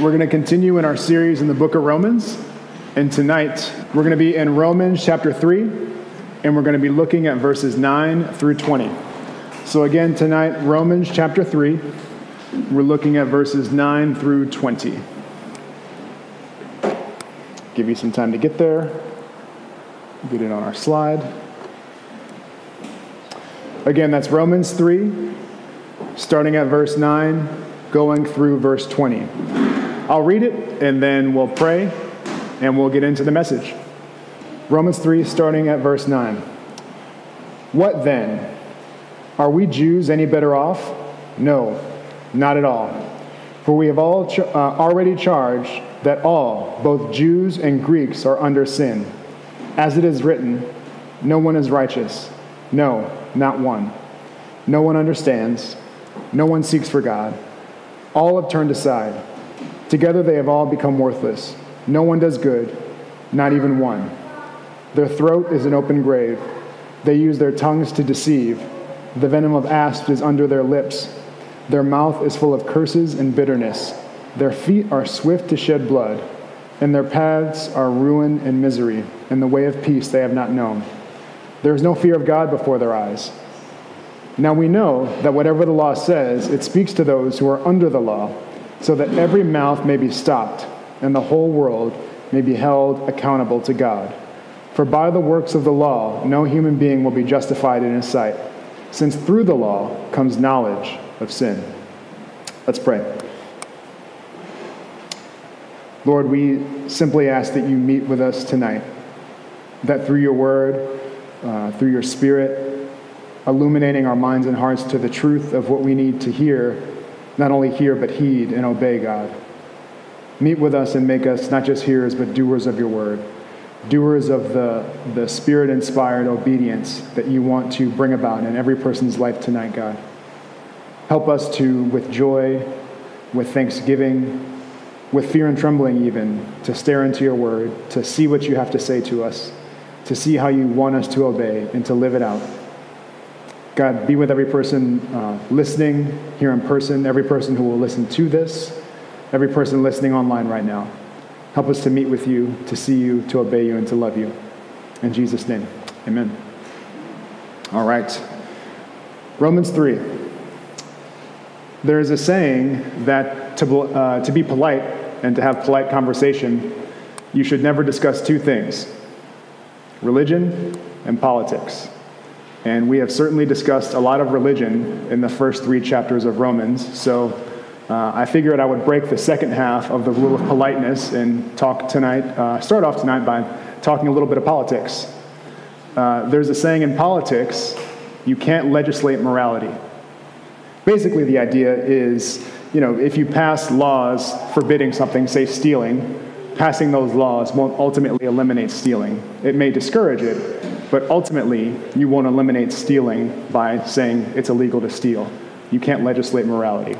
We're going to continue in our series in the book of Romans. And tonight, we're going to be in Romans chapter 3, and we're going to be looking at verses 9 through 20. So, again, tonight, Romans chapter 3, we're looking at verses 9 through 20. Give you some time to get there, get it on our slide. Again, that's Romans 3, starting at verse 9, going through verse 20. I'll read it and then we'll pray and we'll get into the message. Romans 3, starting at verse 9. What then? Are we Jews any better off? No, not at all. For we have all uh, already charged that all, both Jews and Greeks, are under sin. As it is written, no one is righteous. No, not one. No one understands. No one seeks for God. All have turned aside. Together they have all become worthless. No one does good, not even one. Their throat is an open grave. They use their tongues to deceive. The venom of asps is under their lips. Their mouth is full of curses and bitterness. Their feet are swift to shed blood, and their paths are ruin and misery, and the way of peace they have not known. There is no fear of God before their eyes. Now we know that whatever the law says, it speaks to those who are under the law so that every mouth may be stopped and the whole world may be held accountable to God. For by the works of the law, no human being will be justified in his sight, since through the law comes knowledge of sin. Let's pray. Lord, we simply ask that you meet with us tonight, that through your word, uh, through your spirit, illuminating our minds and hearts to the truth of what we need to hear not only hear, but heed and obey God. Meet with us and make us not just hearers, but doers of your word, doers of the, the spirit inspired obedience that you want to bring about in every person's life tonight, God. Help us to, with joy, with thanksgiving, with fear and trembling, even, to stare into your word, to see what you have to say to us, to see how you want us to obey, and to live it out. God, be with every person uh, listening here in person, every person who will listen to this, every person listening online right now. Help us to meet with you, to see you, to obey you, and to love you. In Jesus' name, amen. All right. Romans 3. There is a saying that to, uh, to be polite and to have polite conversation, you should never discuss two things religion and politics. And we have certainly discussed a lot of religion in the first three chapters of Romans. So uh, I figured I would break the second half of the rule of politeness and talk tonight, uh, start off tonight by talking a little bit of politics. Uh, there's a saying in politics you can't legislate morality. Basically, the idea is you know, if you pass laws forbidding something, say stealing, passing those laws won't ultimately eliminate stealing. It may discourage it, but ultimately, you won't eliminate stealing by saying it's illegal to steal. You can't legislate morality.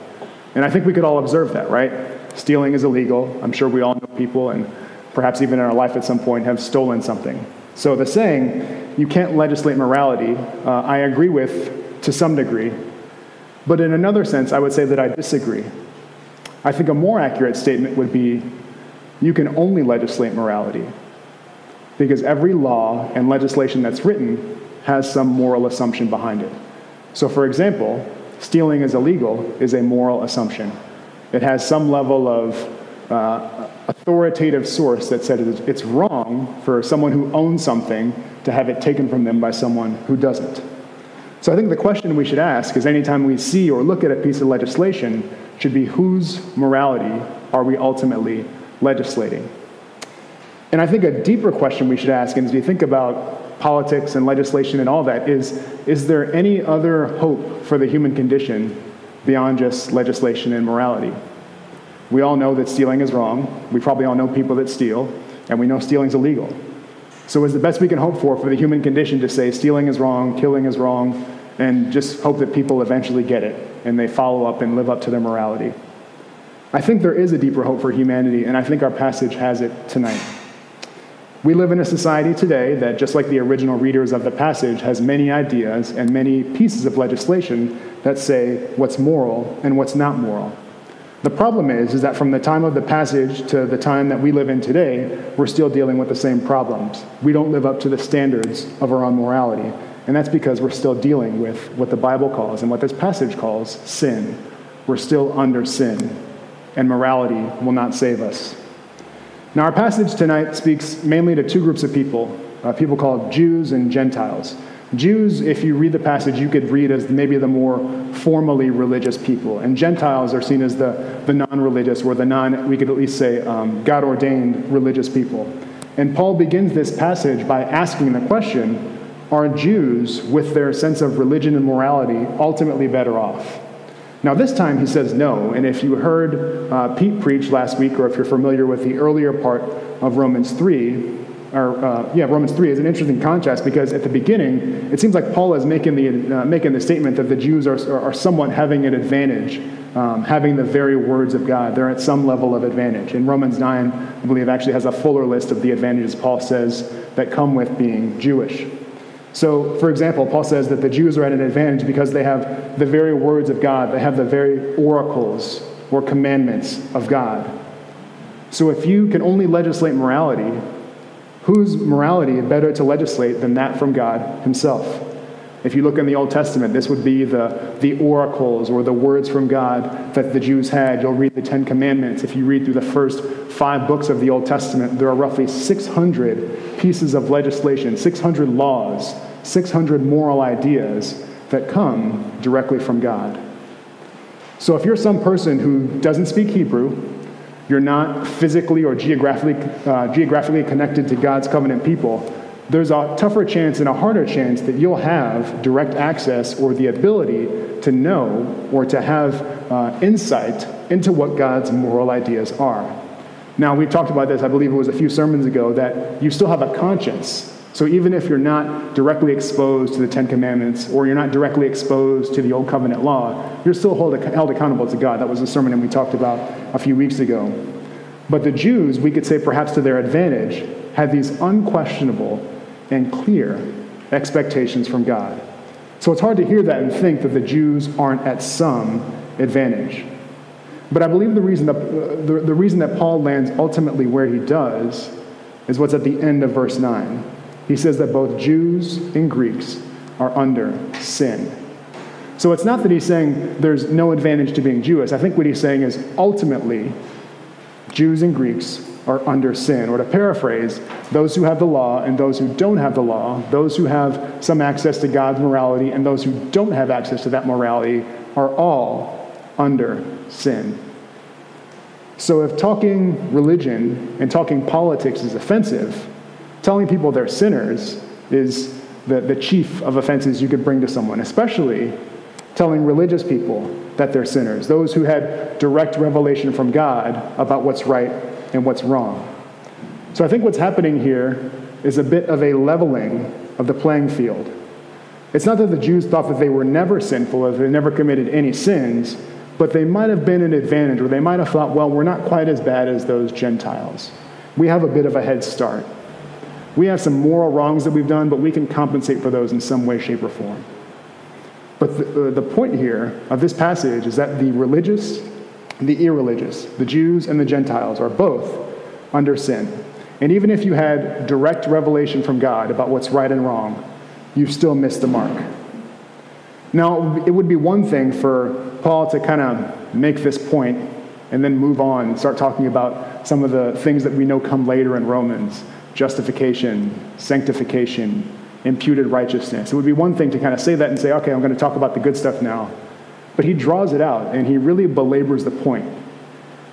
And I think we could all observe that, right? Stealing is illegal. I'm sure we all know people, and perhaps even in our life at some point, have stolen something. So the saying, you can't legislate morality, uh, I agree with to some degree. But in another sense, I would say that I disagree. I think a more accurate statement would be you can only legislate morality because every law and legislation that's written has some moral assumption behind it. So, for example, stealing is illegal is a moral assumption. It has some level of uh, authoritative source that said it's wrong for someone who owns something to have it taken from them by someone who doesn't. So I think the question we should ask is anytime we see or look at a piece of legislation should be whose morality are we ultimately legislating? And I think a deeper question we should ask, and as we think about politics and legislation and all that, is is there any other hope for the human condition beyond just legislation and morality? We all know that stealing is wrong. We probably all know people that steal, and we know stealing is illegal. So, is the best we can hope for for the human condition to say stealing is wrong, killing is wrong, and just hope that people eventually get it and they follow up and live up to their morality? I think there is a deeper hope for humanity, and I think our passage has it tonight. We live in a society today that, just like the original readers of the passage, has many ideas and many pieces of legislation that say what's moral and what's not moral. The problem is, is that from the time of the passage to the time that we live in today, we're still dealing with the same problems. We don't live up to the standards of our own morality. And that's because we're still dealing with what the Bible calls and what this passage calls sin. We're still under sin, and morality will not save us. Now, our passage tonight speaks mainly to two groups of people uh, people called Jews and Gentiles. Jews, if you read the passage, you could read as maybe the more formally religious people, and Gentiles are seen as the, the non religious, or the non, we could at least say, um, God ordained religious people. And Paul begins this passage by asking the question Are Jews, with their sense of religion and morality, ultimately better off? Now, this time he says no, and if you heard uh, Pete preach last week, or if you're familiar with the earlier part of Romans 3, or uh, yeah, Romans 3 is an interesting contrast because at the beginning, it seems like Paul is making the, uh, making the statement that the Jews are, are, somewhat having an advantage, um, having the very words of God. They're at some level of advantage. In Romans 9, I believe, actually has a fuller list of the advantages Paul says that come with being Jewish. So, for example, Paul says that the Jews are at an advantage because they have the very words of God, they have the very oracles or commandments of God. So, if you can only legislate morality, Whose morality better to legislate than that from God Himself? If you look in the Old Testament, this would be the, the oracles or the words from God that the Jews had. You'll read the Ten Commandments. If you read through the first five books of the Old Testament, there are roughly 600 pieces of legislation, 600 laws, 600 moral ideas that come directly from God. So if you're some person who doesn't speak Hebrew, you're not physically or geographically, uh, geographically connected to God's covenant people, there's a tougher chance and a harder chance that you'll have direct access or the ability to know or to have uh, insight into what God's moral ideas are. Now, we talked about this, I believe it was a few sermons ago, that you still have a conscience so even if you're not directly exposed to the Ten Commandments or you're not directly exposed to the Old Covenant law, you're still held, held accountable to God. That was a sermon that we talked about a few weeks ago. But the Jews, we could say perhaps to their advantage, had these unquestionable and clear expectations from God. So it's hard to hear that and think that the Jews aren't at some advantage. But I believe the reason that, uh, the, the reason that Paul lands ultimately where he does is what's at the end of verse 9. He says that both Jews and Greeks are under sin. So it's not that he's saying there's no advantage to being Jewish. I think what he's saying is ultimately, Jews and Greeks are under sin. Or to paraphrase, those who have the law and those who don't have the law, those who have some access to God's morality and those who don't have access to that morality, are all under sin. So if talking religion and talking politics is offensive, telling people they're sinners is the, the chief of offenses you could bring to someone, especially telling religious people that they're sinners, those who had direct revelation from God about what's right and what's wrong. So I think what's happening here is a bit of a leveling of the playing field. It's not that the Jews thought that they were never sinful or they never committed any sins, but they might have been an advantage, or they might have thought, well, we're not quite as bad as those Gentiles. We have a bit of a head start. We have some moral wrongs that we've done, but we can compensate for those in some way, shape, or form. But the, the point here of this passage is that the religious the irreligious, the Jews and the Gentiles, are both under sin. And even if you had direct revelation from God about what's right and wrong, you've still missed the mark. Now, it would be one thing for Paul to kind of make this point and then move on and start talking about some of the things that we know come later in Romans justification, sanctification, imputed righteousness. It would be one thing to kind of say that and say, okay, I'm going to talk about the good stuff now. But he draws it out and he really belabors the point.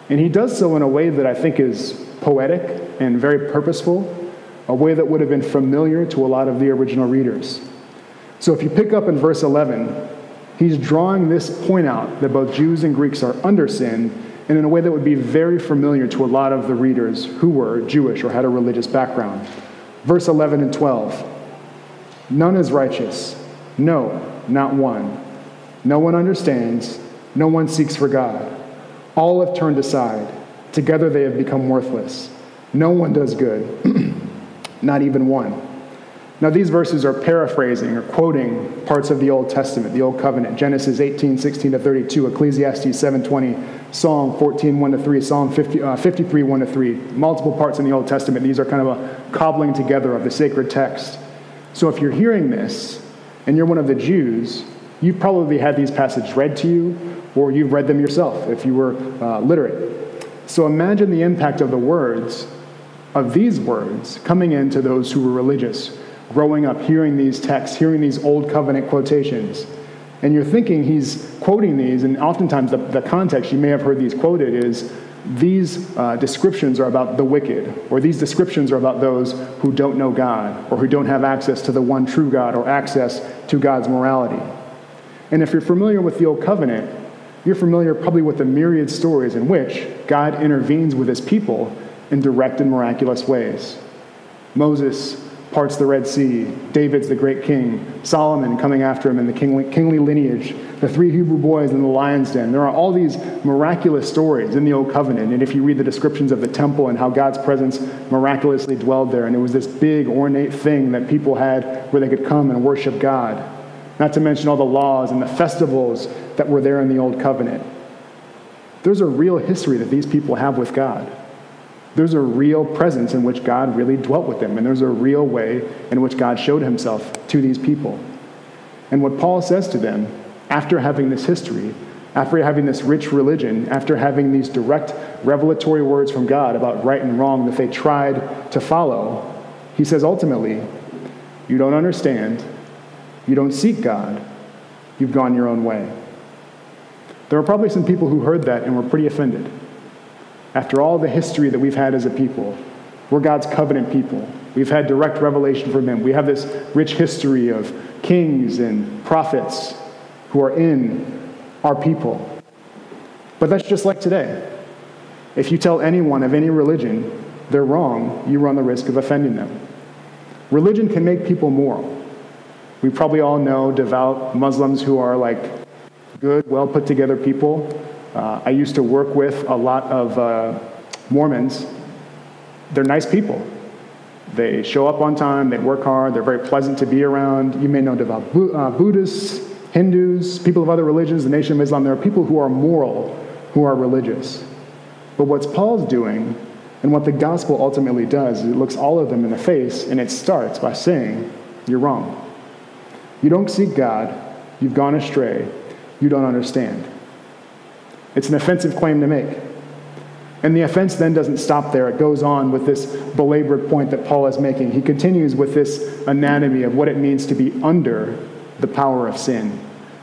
And he does so in a way that I think is poetic and very purposeful, a way that would have been familiar to a lot of the original readers. So if you pick up in verse 11, he's drawing this point out that both Jews and Greeks are under sin and in a way that would be very familiar to a lot of the readers who were Jewish or had a religious background. Verse 11 and 12 None is righteous, no, not one. No one understands, no one seeks for God. All have turned aside, together they have become worthless. No one does good, not even one. Now, these verses are paraphrasing or quoting parts of the Old Testament, the Old Covenant. Genesis 18, 16 to 32, Ecclesiastes 7, 20, Psalm 14, 1 to 3, Psalm 50, uh, 53, 1 to 3. Multiple parts in the Old Testament. These are kind of a cobbling together of the sacred text. So if you're hearing this and you're one of the Jews, you've probably had these passages read to you, or you've read them yourself if you were uh, literate. So imagine the impact of the words, of these words, coming into those who were religious growing up hearing these texts, hearing these old covenant quotations. And you're thinking he's quoting these, and oftentimes the, the context you may have heard these quoted is these uh, descriptions are about the wicked, or these descriptions are about those who don't know God, or who don't have access to the one true God, or access to God's morality. And if you're familiar with the Old Covenant, you're familiar probably with the myriad stories in which God intervenes with his people in direct and miraculous ways. Moses parts the Red Sea, David's the great king, Solomon coming after him in the kingly, kingly, lineage, the three Hebrew boys in the lion's den. There are all these miraculous stories in the Old Covenant. And if you read the descriptions of the temple and how God's presence miraculously dwelled there, and it was this big, ornate thing that people had where they could come and worship God, not to mention all the laws and the festivals that were there in the Old Covenant. There's a real history that these people have with God. There's a real presence in which God really dwelt with them, and there's a real way in which God showed himself to these people. And what Paul says to them, after having this history, after having this rich religion, after having these direct revelatory words from God about right and wrong that they tried to follow, he says ultimately, You don't understand, you don't seek God, you've gone your own way. There are probably some people who heard that and were pretty offended after all the history that we've had as a people. We're God's covenant people. We've had direct revelation from Him. We have this rich history of kings and prophets who are in our people. But that's just like today. If you tell anyone of any religion they're wrong, you run the risk of offending them. Religion can make people moral. We probably all know devout Muslims who are like good, well put together people uh, I used to work with a lot of uh, Mormons. They're nice people. They show up on time, they work hard, they're very pleasant to be around. You may know devout uh, Buddhists, Hindus, people of other religions, the Nation of Islam. There are people who are moral, who are religious. But what's Paul's doing, and what the gospel ultimately does, is it looks all of them in the face, and it starts by saying, You're wrong. You don't seek God, you've gone astray, you don't understand. It's an offensive claim to make. And the offense then doesn't stop there. It goes on with this belabored point that Paul is making. He continues with this anatomy of what it means to be under the power of sin.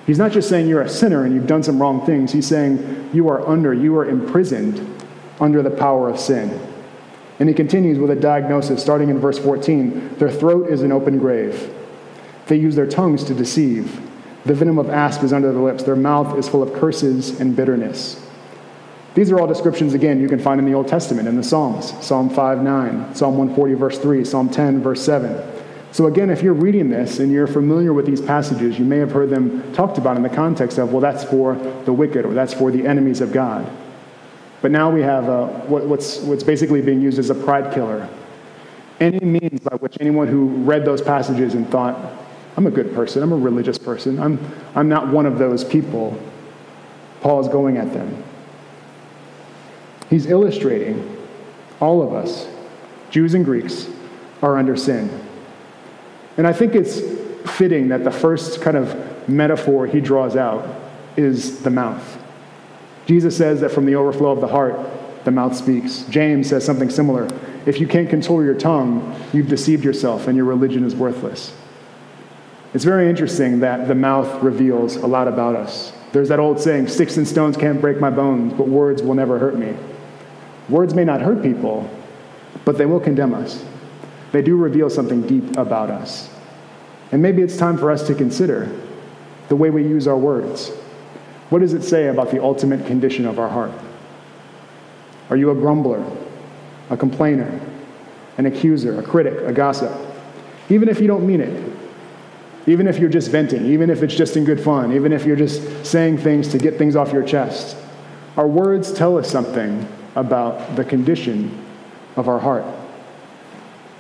He's not just saying you're a sinner and you've done some wrong things. He's saying you are under, you are imprisoned under the power of sin. And he continues with a diagnosis starting in verse 14. Their throat is an open grave. They use their tongues to deceive. The venom of asp is under their lips. Their mouth is full of curses and bitterness. These are all descriptions, again, you can find in the Old Testament, in the Psalms Psalm 5 9, Psalm 140, verse 3, Psalm 10, verse 7. So, again, if you're reading this and you're familiar with these passages, you may have heard them talked about in the context of, well, that's for the wicked or that's for the enemies of God. But now we have uh, what's, what's basically being used as a pride killer. Any means by which anyone who read those passages and thought, I'm a good person. I'm a religious person. I'm, I'm not one of those people. Paul is going at them. He's illustrating all of us, Jews and Greeks, are under sin. And I think it's fitting that the first kind of metaphor he draws out is the mouth. Jesus says that from the overflow of the heart, the mouth speaks. James says something similar. If you can't control your tongue, you've deceived yourself and your religion is worthless. It's very interesting that the mouth reveals a lot about us. There's that old saying, sticks and stones can't break my bones, but words will never hurt me. Words may not hurt people, but they will condemn us. They do reveal something deep about us. And maybe it's time for us to consider the way we use our words. What does it say about the ultimate condition of our heart? Are you a grumbler, a complainer, an accuser, a critic, a gossip? Even if you don't mean it, even if you're just venting, even if it's just in good fun, even if you're just saying things to get things off your chest. Our words tell us something about the condition of our heart.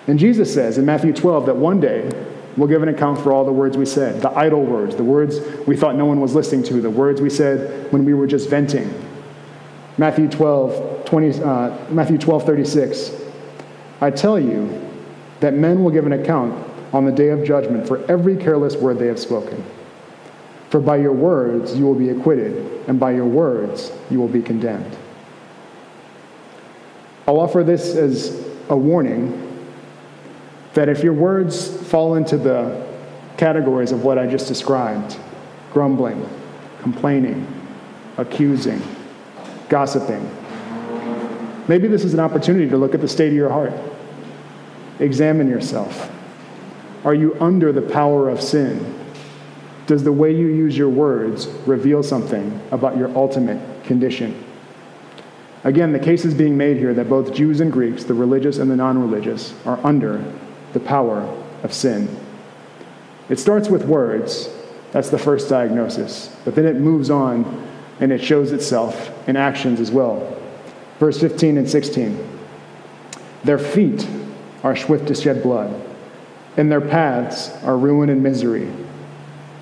And Jesus says in Matthew 12 that one day we'll give an account for all the words we said, the idle words, the words we thought no one was listening to, the words we said when we were just venting. Matthew 12, 20, uh, Matthew 12, 36. I tell you that men will give an account on the day of judgment for every careless word they have spoken. For by your words you will be acquitted, and by your words you will be condemned. I'll offer this as a warning that if your words fall into the categories of what I just described grumbling, complaining, accusing, gossiping maybe this is an opportunity to look at the state of your heart. Examine yourself. Are you under the power of sin? Does the way you use your words reveal something about your ultimate condition? Again, the case is being made here that both Jews and Greeks, the religious and the non religious, are under the power of sin. It starts with words, that's the first diagnosis, but then it moves on and it shows itself in actions as well. Verse 15 and 16 Their feet are swift to shed blood, and their paths are ruin and misery.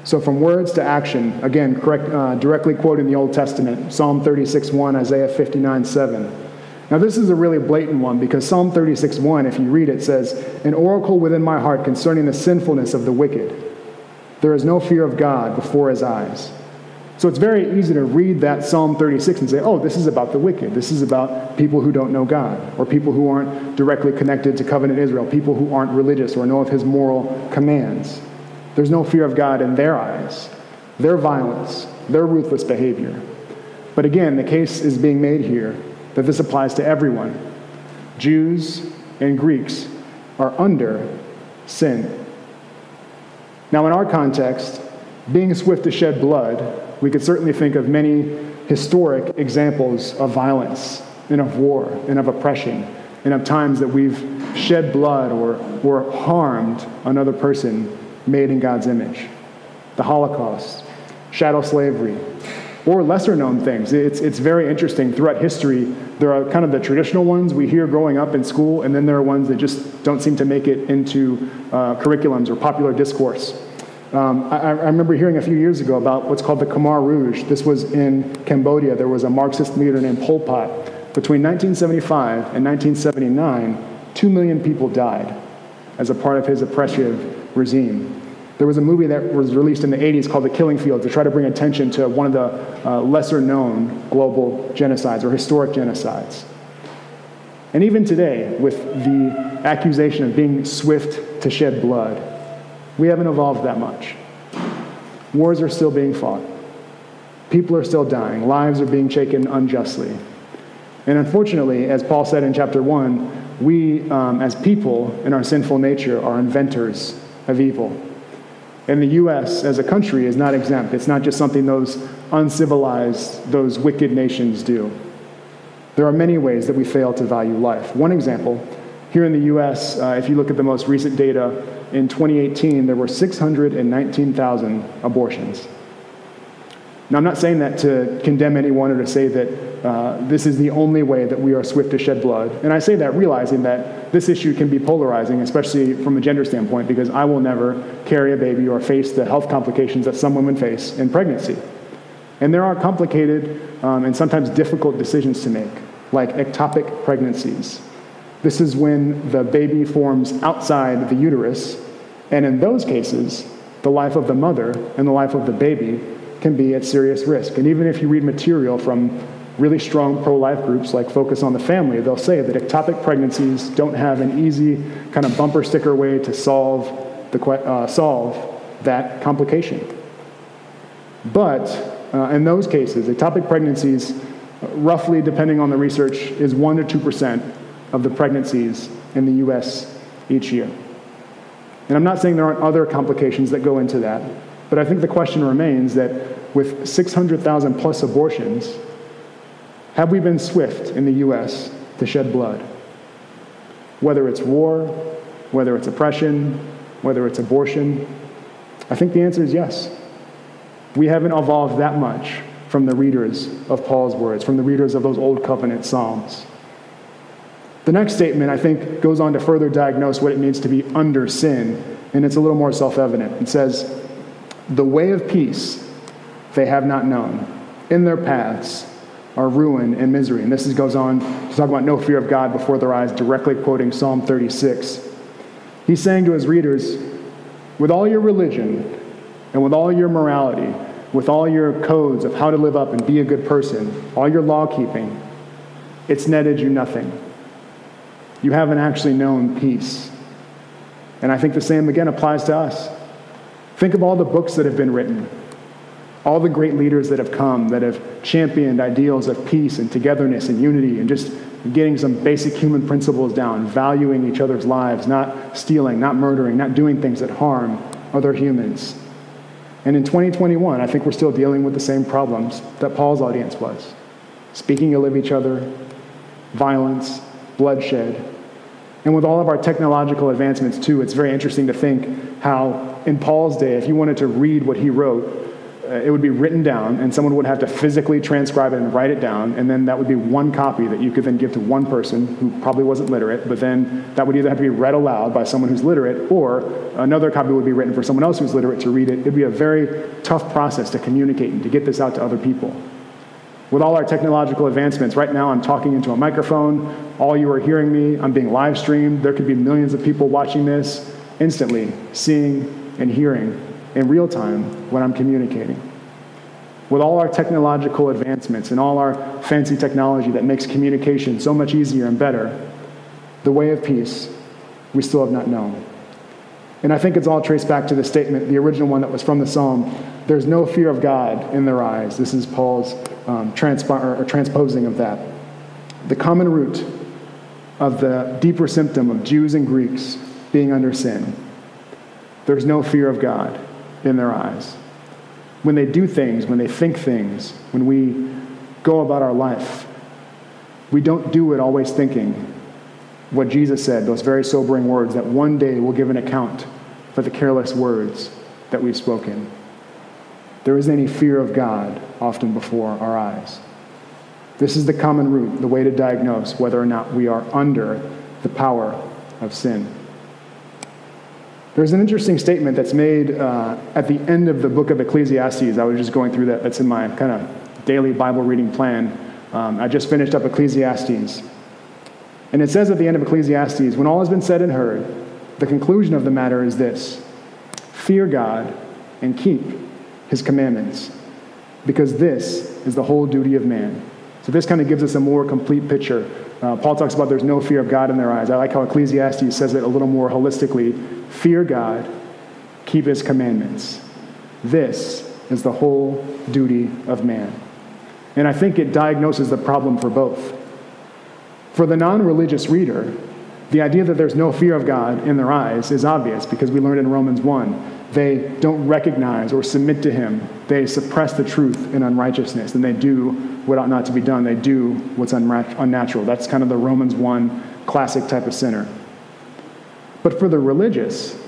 So, from words to action, again, correct, uh, directly quoting the Old Testament Psalm 36 1, Isaiah 59 7. Now, this is a really blatant one because Psalm 36 1, if you read it, says, An oracle within my heart concerning the sinfulness of the wicked. There is no fear of God before his eyes. So it's very easy to read that Psalm 36 and say, oh, this is about the wicked. This is about people who don't know God, or people who aren't directly connected to covenant Israel, people who aren't religious or know of his moral commands. There's no fear of God in their eyes, their violence, their ruthless behavior. But again, the case is being made here that this applies to everyone. Jews and Greeks are under sin. Now, in our context, being swift to shed blood we could certainly think of many historic examples of violence and of war and of oppression and of times that we've shed blood or, or harmed another person made in God's image. The Holocaust, chattel slavery, or lesser known things. It's, it's very interesting. Throughout history, there are kind of the traditional ones we hear growing up in school, and then there are ones that just don't seem to make it into uh, curriculums or popular discourse. Um, I, I, remember hearing a few years ago about what's called the Khmer Rouge. This was in Cambodia. There was a Marxist leader named Pol Pot. Between 1975 and 1979, two million people died as a part of his oppressive regime. There was a movie that was released in the 80s called The Killing Fields to try to bring attention to one of the uh, lesser known global genocides or historic genocides. And even today, with the accusation of being swift to shed blood, we haven't evolved that much. Wars are still being fought. People are still dying. Lives are being taken unjustly. And unfortunately, as Paul said in chapter 1, we, um, as people in our sinful nature, are inventors of evil. And the U.S. as a country is not exempt. It's not just something those uncivilized, those wicked nations do. There are many ways that we fail to value life. One example, here in the U.S., uh, if you look at the most recent data in 2018, there were 619,000 abortions. Now, I'm not saying that to condemn anyone or to say that uh, this is the only way that we are swift to shed blood. And I say that realizing that this issue can be polarizing, especially from a gender standpoint, because I will never carry a baby or face the health complications that some women face in pregnancy. And there are complicated um, and sometimes difficult decisions to make, like ectopic pregnancies, this is when the baby forms outside the uterus, and in those cases, the life of the mother and the life of the baby can be at serious risk. And even if you read material from really strong pro life groups like Focus on the Family, they'll say that ectopic pregnancies don't have an easy kind of bumper sticker way to solve, the, uh, solve that complication. But uh, in those cases, ectopic pregnancies, roughly, depending on the research, is 1% to 2% of the pregnancies in the US each year. And I'm not saying there aren't other complications that go into that, but I think the question remains that with 600,000 plus abortions, have we been swift in the US to shed blood? Whether it's war, whether it's oppression, whether it's abortion, I think the answer is yes. We haven't evolved that much from the readers of Paul's words, from the readers of those Old Covenant Psalms. The next statement, I think, goes on to further diagnose what it means to be under sin, and it's a little more self evident. It says, The way of peace they have not known. In their paths are ruin and misery. And this is, goes on to talk about no fear of God before their eyes, directly quoting Psalm 36. He's saying to his readers, with all your religion and with all your morality, with all your codes of how to live up and be a good person, all your law keeping, it's netted you nothing. You haven't actually known peace. And I think the same again applies to us. Think of all the books that have been written, all the great leaders that have come that have championed ideals of peace and togetherness and unity and just getting some basic human principles down, valuing each other's lives, not stealing, not murdering, not doing things that harm other humans. And in 2021, I think we're still dealing with the same problems that Paul's audience was speaking ill of each other, violence, bloodshed. And with all of our technological advancements, too, it's very interesting to think how, in Paul's day, if you wanted to read what he wrote, uh, it would be written down, and someone would have to physically transcribe it and write it down, and then that would be one copy that you could then give to one person who probably wasn't literate, but then that would either have to be read aloud by someone who's literate, or another copy would be written for someone else who's literate to read it. It'd be a very tough process to communicate and to get this out to other people. With all our technological advancements, right now I'm talking into a microphone. All you are hearing me, I'm being live streamed. There could be millions of people watching this instantly, seeing and hearing in real time when I'm communicating. With all our technological advancements and all our fancy technology that makes communication so much easier and better, the way of peace we still have not known. And I think it's all traced back to the statement, the original one that was from the psalm there's no fear of God in their eyes. This is Paul's um, transpo- or transposing of that. The common root of the deeper symptom of Jews and Greeks being under sin. There's no fear of God in their eyes. When they do things, when they think things, when we go about our life, we don't do it always thinking what Jesus said, those very sobering words that one day we'll give an account for the careless words that we've spoken. There isn't any fear of God often before our eyes. This is the common root, the way to diagnose whether or not we are under the power of sin. There's an interesting statement that's made uh, at the end of the book of Ecclesiastes. I was just going through that. That's in my kind of daily Bible reading plan. Um, I just finished up Ecclesiastes. And it says at the end of Ecclesiastes, when all has been said and heard, the conclusion of the matter is this fear God and keep his commandments, because this is the whole duty of man. So, this kind of gives us a more complete picture. Uh, Paul talks about there's no fear of God in their eyes. I like how Ecclesiastes says it a little more holistically fear God, keep his commandments. This is the whole duty of man. And I think it diagnoses the problem for both. For the non religious reader, the idea that there's no fear of God in their eyes is obvious because we learned in Romans 1 they don't recognize or submit to him. They suppress the truth in unrighteousness, and they do what ought not to be done. They do what's unnatural. That's kind of the Romans 1 classic type of sinner. But for the religious,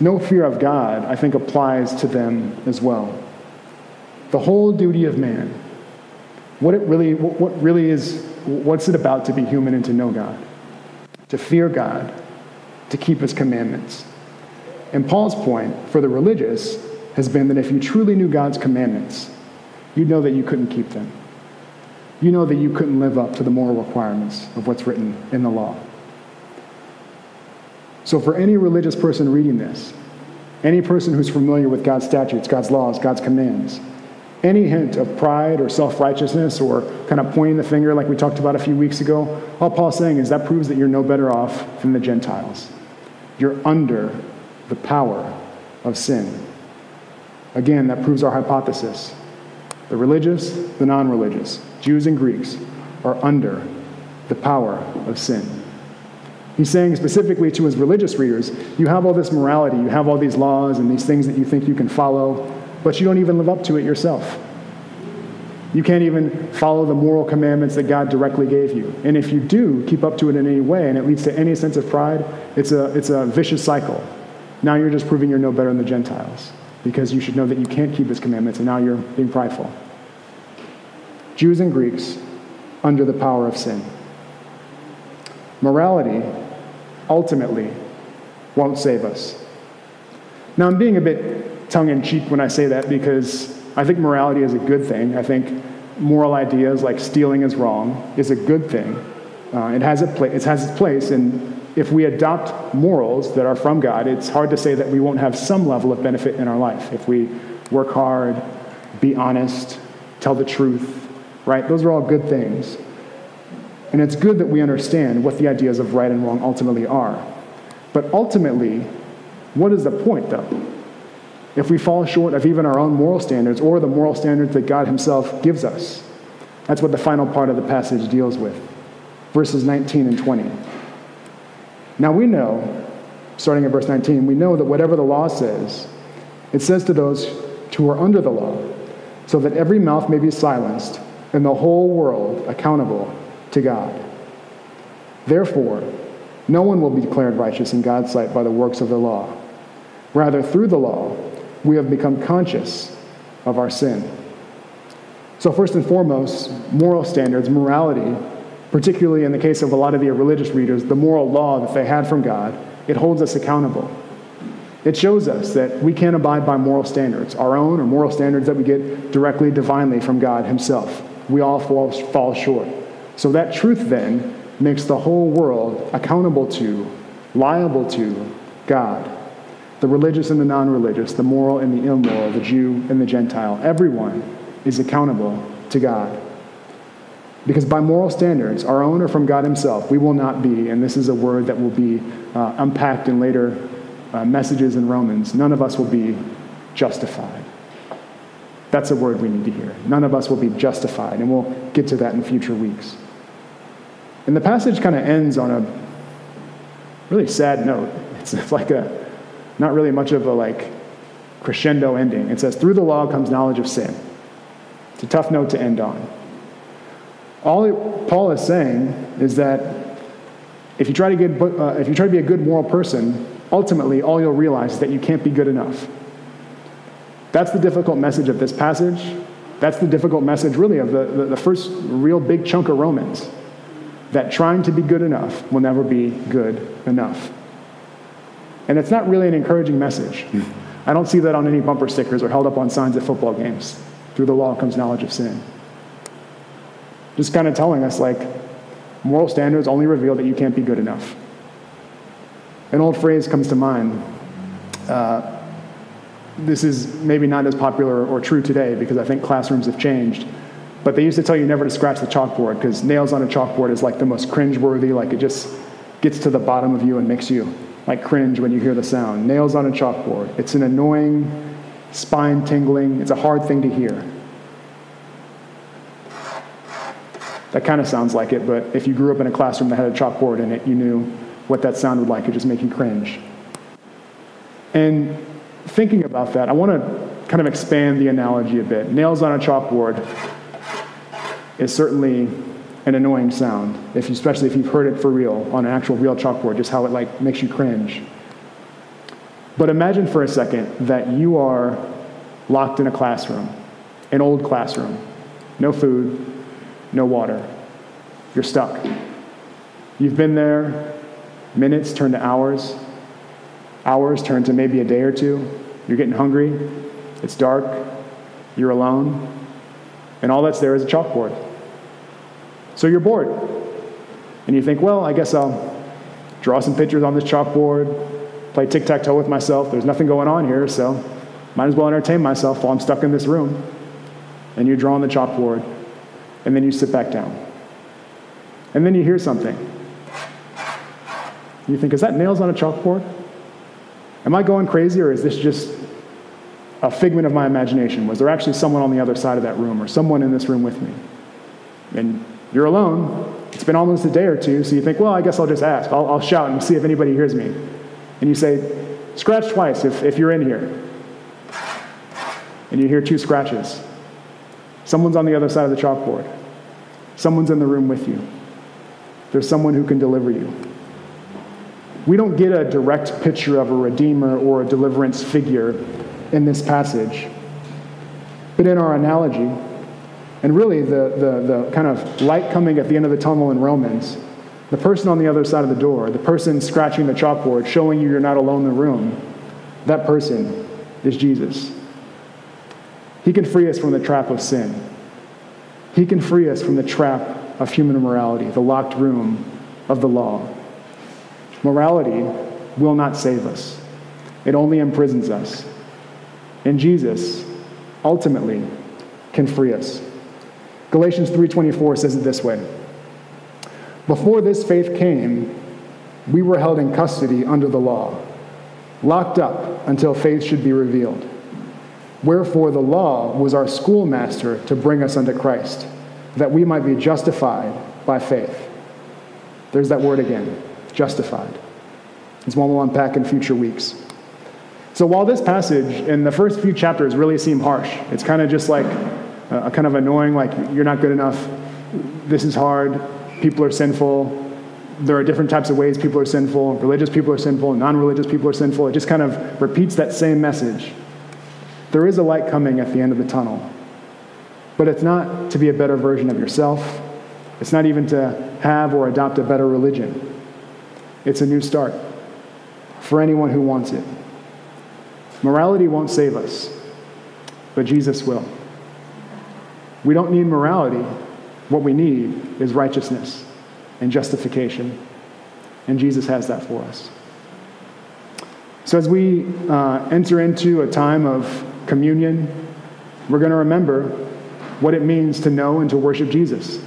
no fear of God, I think, applies to them as well. The whole duty of man, what it really, what really is, what's it about to be human and to know God? To fear God, to keep his commandments. And Paul's point for the religious has been that if you truly knew God's commandments, you'd know that you couldn't keep them. You know that you couldn't live up to the moral requirements of what's written in the law. So, for any religious person reading this, any person who's familiar with God's statutes, God's laws, God's commands, any hint of pride or self righteousness or kind of pointing the finger like we talked about a few weeks ago, all Paul's saying is that proves that you're no better off than the Gentiles. You're under the power of sin. Again, that proves our hypothesis. The religious, the non religious, Jews and Greeks, are under the power of sin. He's saying specifically to his religious readers, you have all this morality, you have all these laws and these things that you think you can follow, but you don't even live up to it yourself. You can't even follow the moral commandments that God directly gave you. And if you do keep up to it in any way and it leads to any sense of pride, it's a, it's a vicious cycle. Now you're just proving you're no better than the Gentiles because you should know that you can't keep his commandments, and now you're being prideful. Jews and Greeks under the power of sin. morality ultimately won't save us. Now, I'm being a bit tongue in cheek when I say that because I think morality is a good thing. I think moral ideas like stealing is wrong is a good thing. Uh, it, has a pla- it has its place, and if we adopt morals that are from God, it's hard to say that we won't have some level of benefit in our life. If we work hard, be honest, tell the truth, right? Those are all good things. And it's good that we understand what the ideas of right and wrong ultimately are. But ultimately, what is the point, though? If we fall short of even our own moral standards or the moral standards that God Himself gives us, that's what the final part of the passage deals with. Verses 19 and 20. Now we know, starting at verse 19, we know that whatever the law says, it says to those who are under the law, so that every mouth may be silenced and the whole world accountable to God. Therefore, no one will be declared righteous in God's sight by the works of the law. Rather, through the law, we have become conscious of our sin. So, first and foremost, moral standards, morality, particularly in the case of a lot of the religious readers, the moral law that they had from God, it holds us accountable. It shows us that we can't abide by moral standards, our own or moral standards that we get directly, divinely from God Himself. We all fall, fall short. So, that truth then makes the whole world accountable to, liable to God. The religious and the non religious, the moral and the immoral, the Jew and the Gentile, everyone is accountable to God. Because by moral standards, our own or from God Himself, we will not be, and this is a word that will be uh, unpacked in later uh, messages in Romans, none of us will be justified. That's a word we need to hear. None of us will be justified, and we'll get to that in future weeks. And the passage kind of ends on a really sad note. It's like a not really much of a like crescendo ending. It says, "Through the law comes knowledge of sin." It's a tough note to end on. All Paul is saying is that if you try to get, uh, if you try to be a good moral person, ultimately all you'll realize is that you can't be good enough. That's the difficult message of this passage. That's the difficult message, really, of the, the, the first real big chunk of Romans that trying to be good enough will never be good enough. And it's not really an encouraging message. I don't see that on any bumper stickers or held up on signs at football games. Through the law comes knowledge of sin. Just kind of telling us, like, moral standards only reveal that you can't be good enough. An old phrase comes to mind. Uh, this is maybe not as popular or true today because I think classrooms have changed. But they used to tell you never to scratch the chalkboard because nails on a chalkboard is like the most cringe-worthy, like it just gets to the bottom of you and makes you like cringe when you hear the sound. Nails on a chalkboard. It's an annoying, spine tingling, it's a hard thing to hear. That kind of sounds like it, but if you grew up in a classroom that had a chalkboard in it, you knew what that sounded like. It just make you cringe. And thinking about that, I want to kind of expand the analogy a bit. Nails on a chalkboard is certainly an annoying sound, if you, especially if you've heard it for real on an actual real chalkboard, just how it like makes you cringe. But imagine for a second that you are locked in a classroom, an old classroom, no food, no water. You're stuck. You've been there, minutes turn to hours, hours turn to maybe a day or two. You're getting hungry, it's dark, you're alone, and all that's there is a chalkboard. So you're bored. And you think, well, I guess I'll draw some pictures on this chalkboard, play tic tac toe with myself. There's nothing going on here, so might as well entertain myself while I'm stuck in this room. And you draw on the chalkboard, and then you sit back down. And then you hear something. You think, is that nails on a chalkboard? Am I going crazy, or is this just a figment of my imagination? Was there actually someone on the other side of that room, or someone in this room with me? And you're alone. It's been almost a day or two, so you think, well, I guess I'll just ask. I'll, I'll shout and see if anybody hears me. And you say, scratch twice if, if you're in here. And you hear two scratches. Someone's on the other side of the chalkboard. Someone's in the room with you. There's someone who can deliver you. We don't get a direct picture of a redeemer or a deliverance figure in this passage. But in our analogy, and really, the, the, the kind of light coming at the end of the tunnel in Romans The person on the other side of the door, the person scratching the chalkboard, showing you you're not alone in the room, that person is Jesus. He can free us from the trap of sin. He can free us from the trap of human immorality, the locked room of the law. Morality will not save us. It only imprisons us. And Jesus ultimately can free us. Galatians 3:24 says it this way. Before this faith came, we were held in custody under the law, locked up until faith should be revealed. Wherefore the law was our schoolmaster to bring us unto Christ, that we might be justified by faith. There's that word again, justified. It's one we'll unpack in future weeks. So while this passage in the first few chapters really seem harsh, it's kind of just like uh, kind of annoying, like you're not good enough, this is hard, people are sinful, there are different types of ways people are sinful, religious people are sinful, non religious people are sinful. It just kind of repeats that same message. There is a light coming at the end of the tunnel. But it's not to be a better version of yourself. It's not even to have or adopt a better religion. It's a new start for anyone who wants it. Morality won't save us, but Jesus will. We don't need morality. What we need is righteousness and justification. And Jesus has that for us. So, as we uh, enter into a time of communion, we're going to remember what it means to know and to worship Jesus.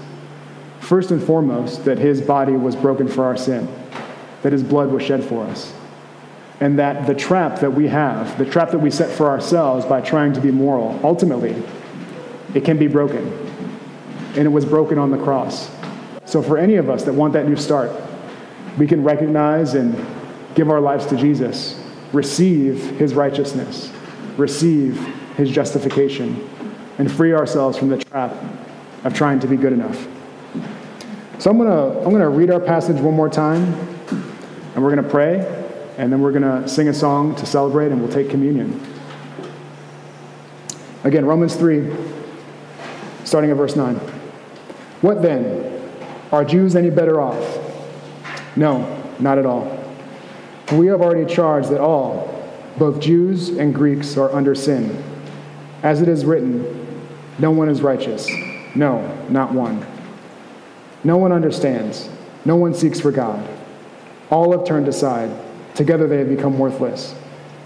First and foremost, that his body was broken for our sin, that his blood was shed for us, and that the trap that we have, the trap that we set for ourselves by trying to be moral, ultimately, it can be broken. And it was broken on the cross. So, for any of us that want that new start, we can recognize and give our lives to Jesus, receive his righteousness, receive his justification, and free ourselves from the trap of trying to be good enough. So I'm going to I'm going to read our passage one more time, and we're going to pray, and then we're going to sing a song to celebrate, and we'll take communion. Again, Romans 3, starting at verse 9. What then? Are Jews any better off? No, not at all. We have already charged that all, both Jews and Greeks, are under sin. As it is written, no one is righteous. No, not one. No one understands. No one seeks for God. All have turned aside. Together they have become worthless.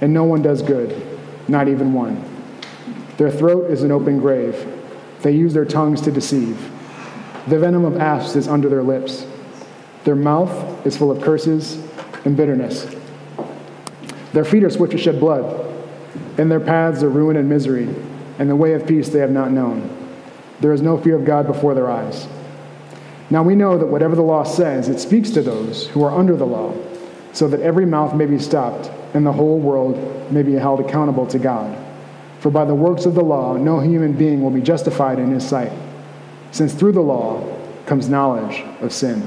And no one does good, not even one. Their throat is an open grave. They use their tongues to deceive. The venom of asps is under their lips. Their mouth is full of curses and bitterness. Their feet are swift to shed blood. In their paths are ruin and misery, and the way of peace they have not known. There is no fear of God before their eyes. Now we know that whatever the law says, it speaks to those who are under the law, so that every mouth may be stopped, and the whole world may be held accountable to God. For by the works of the law, no human being will be justified in his sight, since through the law comes knowledge of sin.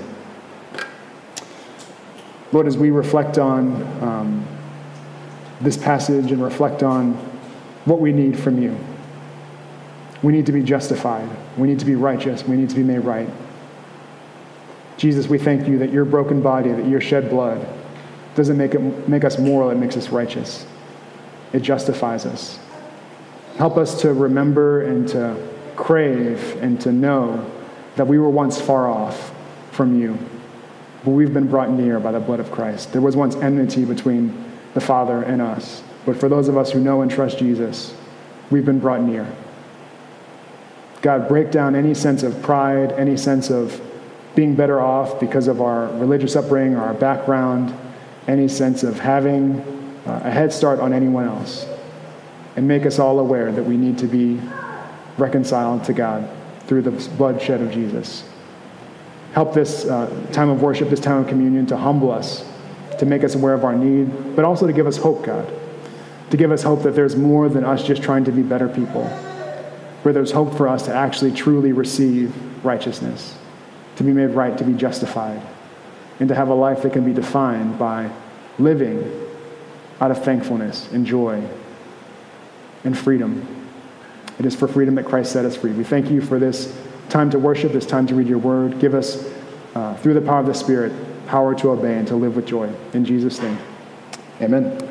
Lord, as we reflect on um, this passage and reflect on what we need from you, we need to be justified. We need to be righteous. We need to be made right. Jesus, we thank you that your broken body, that your shed blood, doesn't make, it, make us moral, it makes us righteous. It justifies us. Help us to remember and to crave and to know that we were once far off from you, but we've been brought near by the blood of Christ. There was once enmity between the Father and us, but for those of us who know and trust Jesus, we've been brought near. God, break down any sense of pride, any sense of being better off because of our religious upbringing or our background, any sense of having uh, a head start on anyone else and make us all aware that we need to be reconciled to God through the bloodshed of Jesus. Help this uh, time of worship, this time of communion, to humble us, to make us aware of our need, but also to give us hope, God. To give us hope that there's more than us just trying to be better people, where there's hope for us to actually truly receive righteousness, to be made right, to be justified, and to have a life that can be defined by living out of thankfulness and joy and freedom. It is for freedom that Christ set us free. We thank you for this time to worship, this time to read your word. Give us uh, through the power of the Spirit, power to obey and to live with joy. In Jesus' name, amen.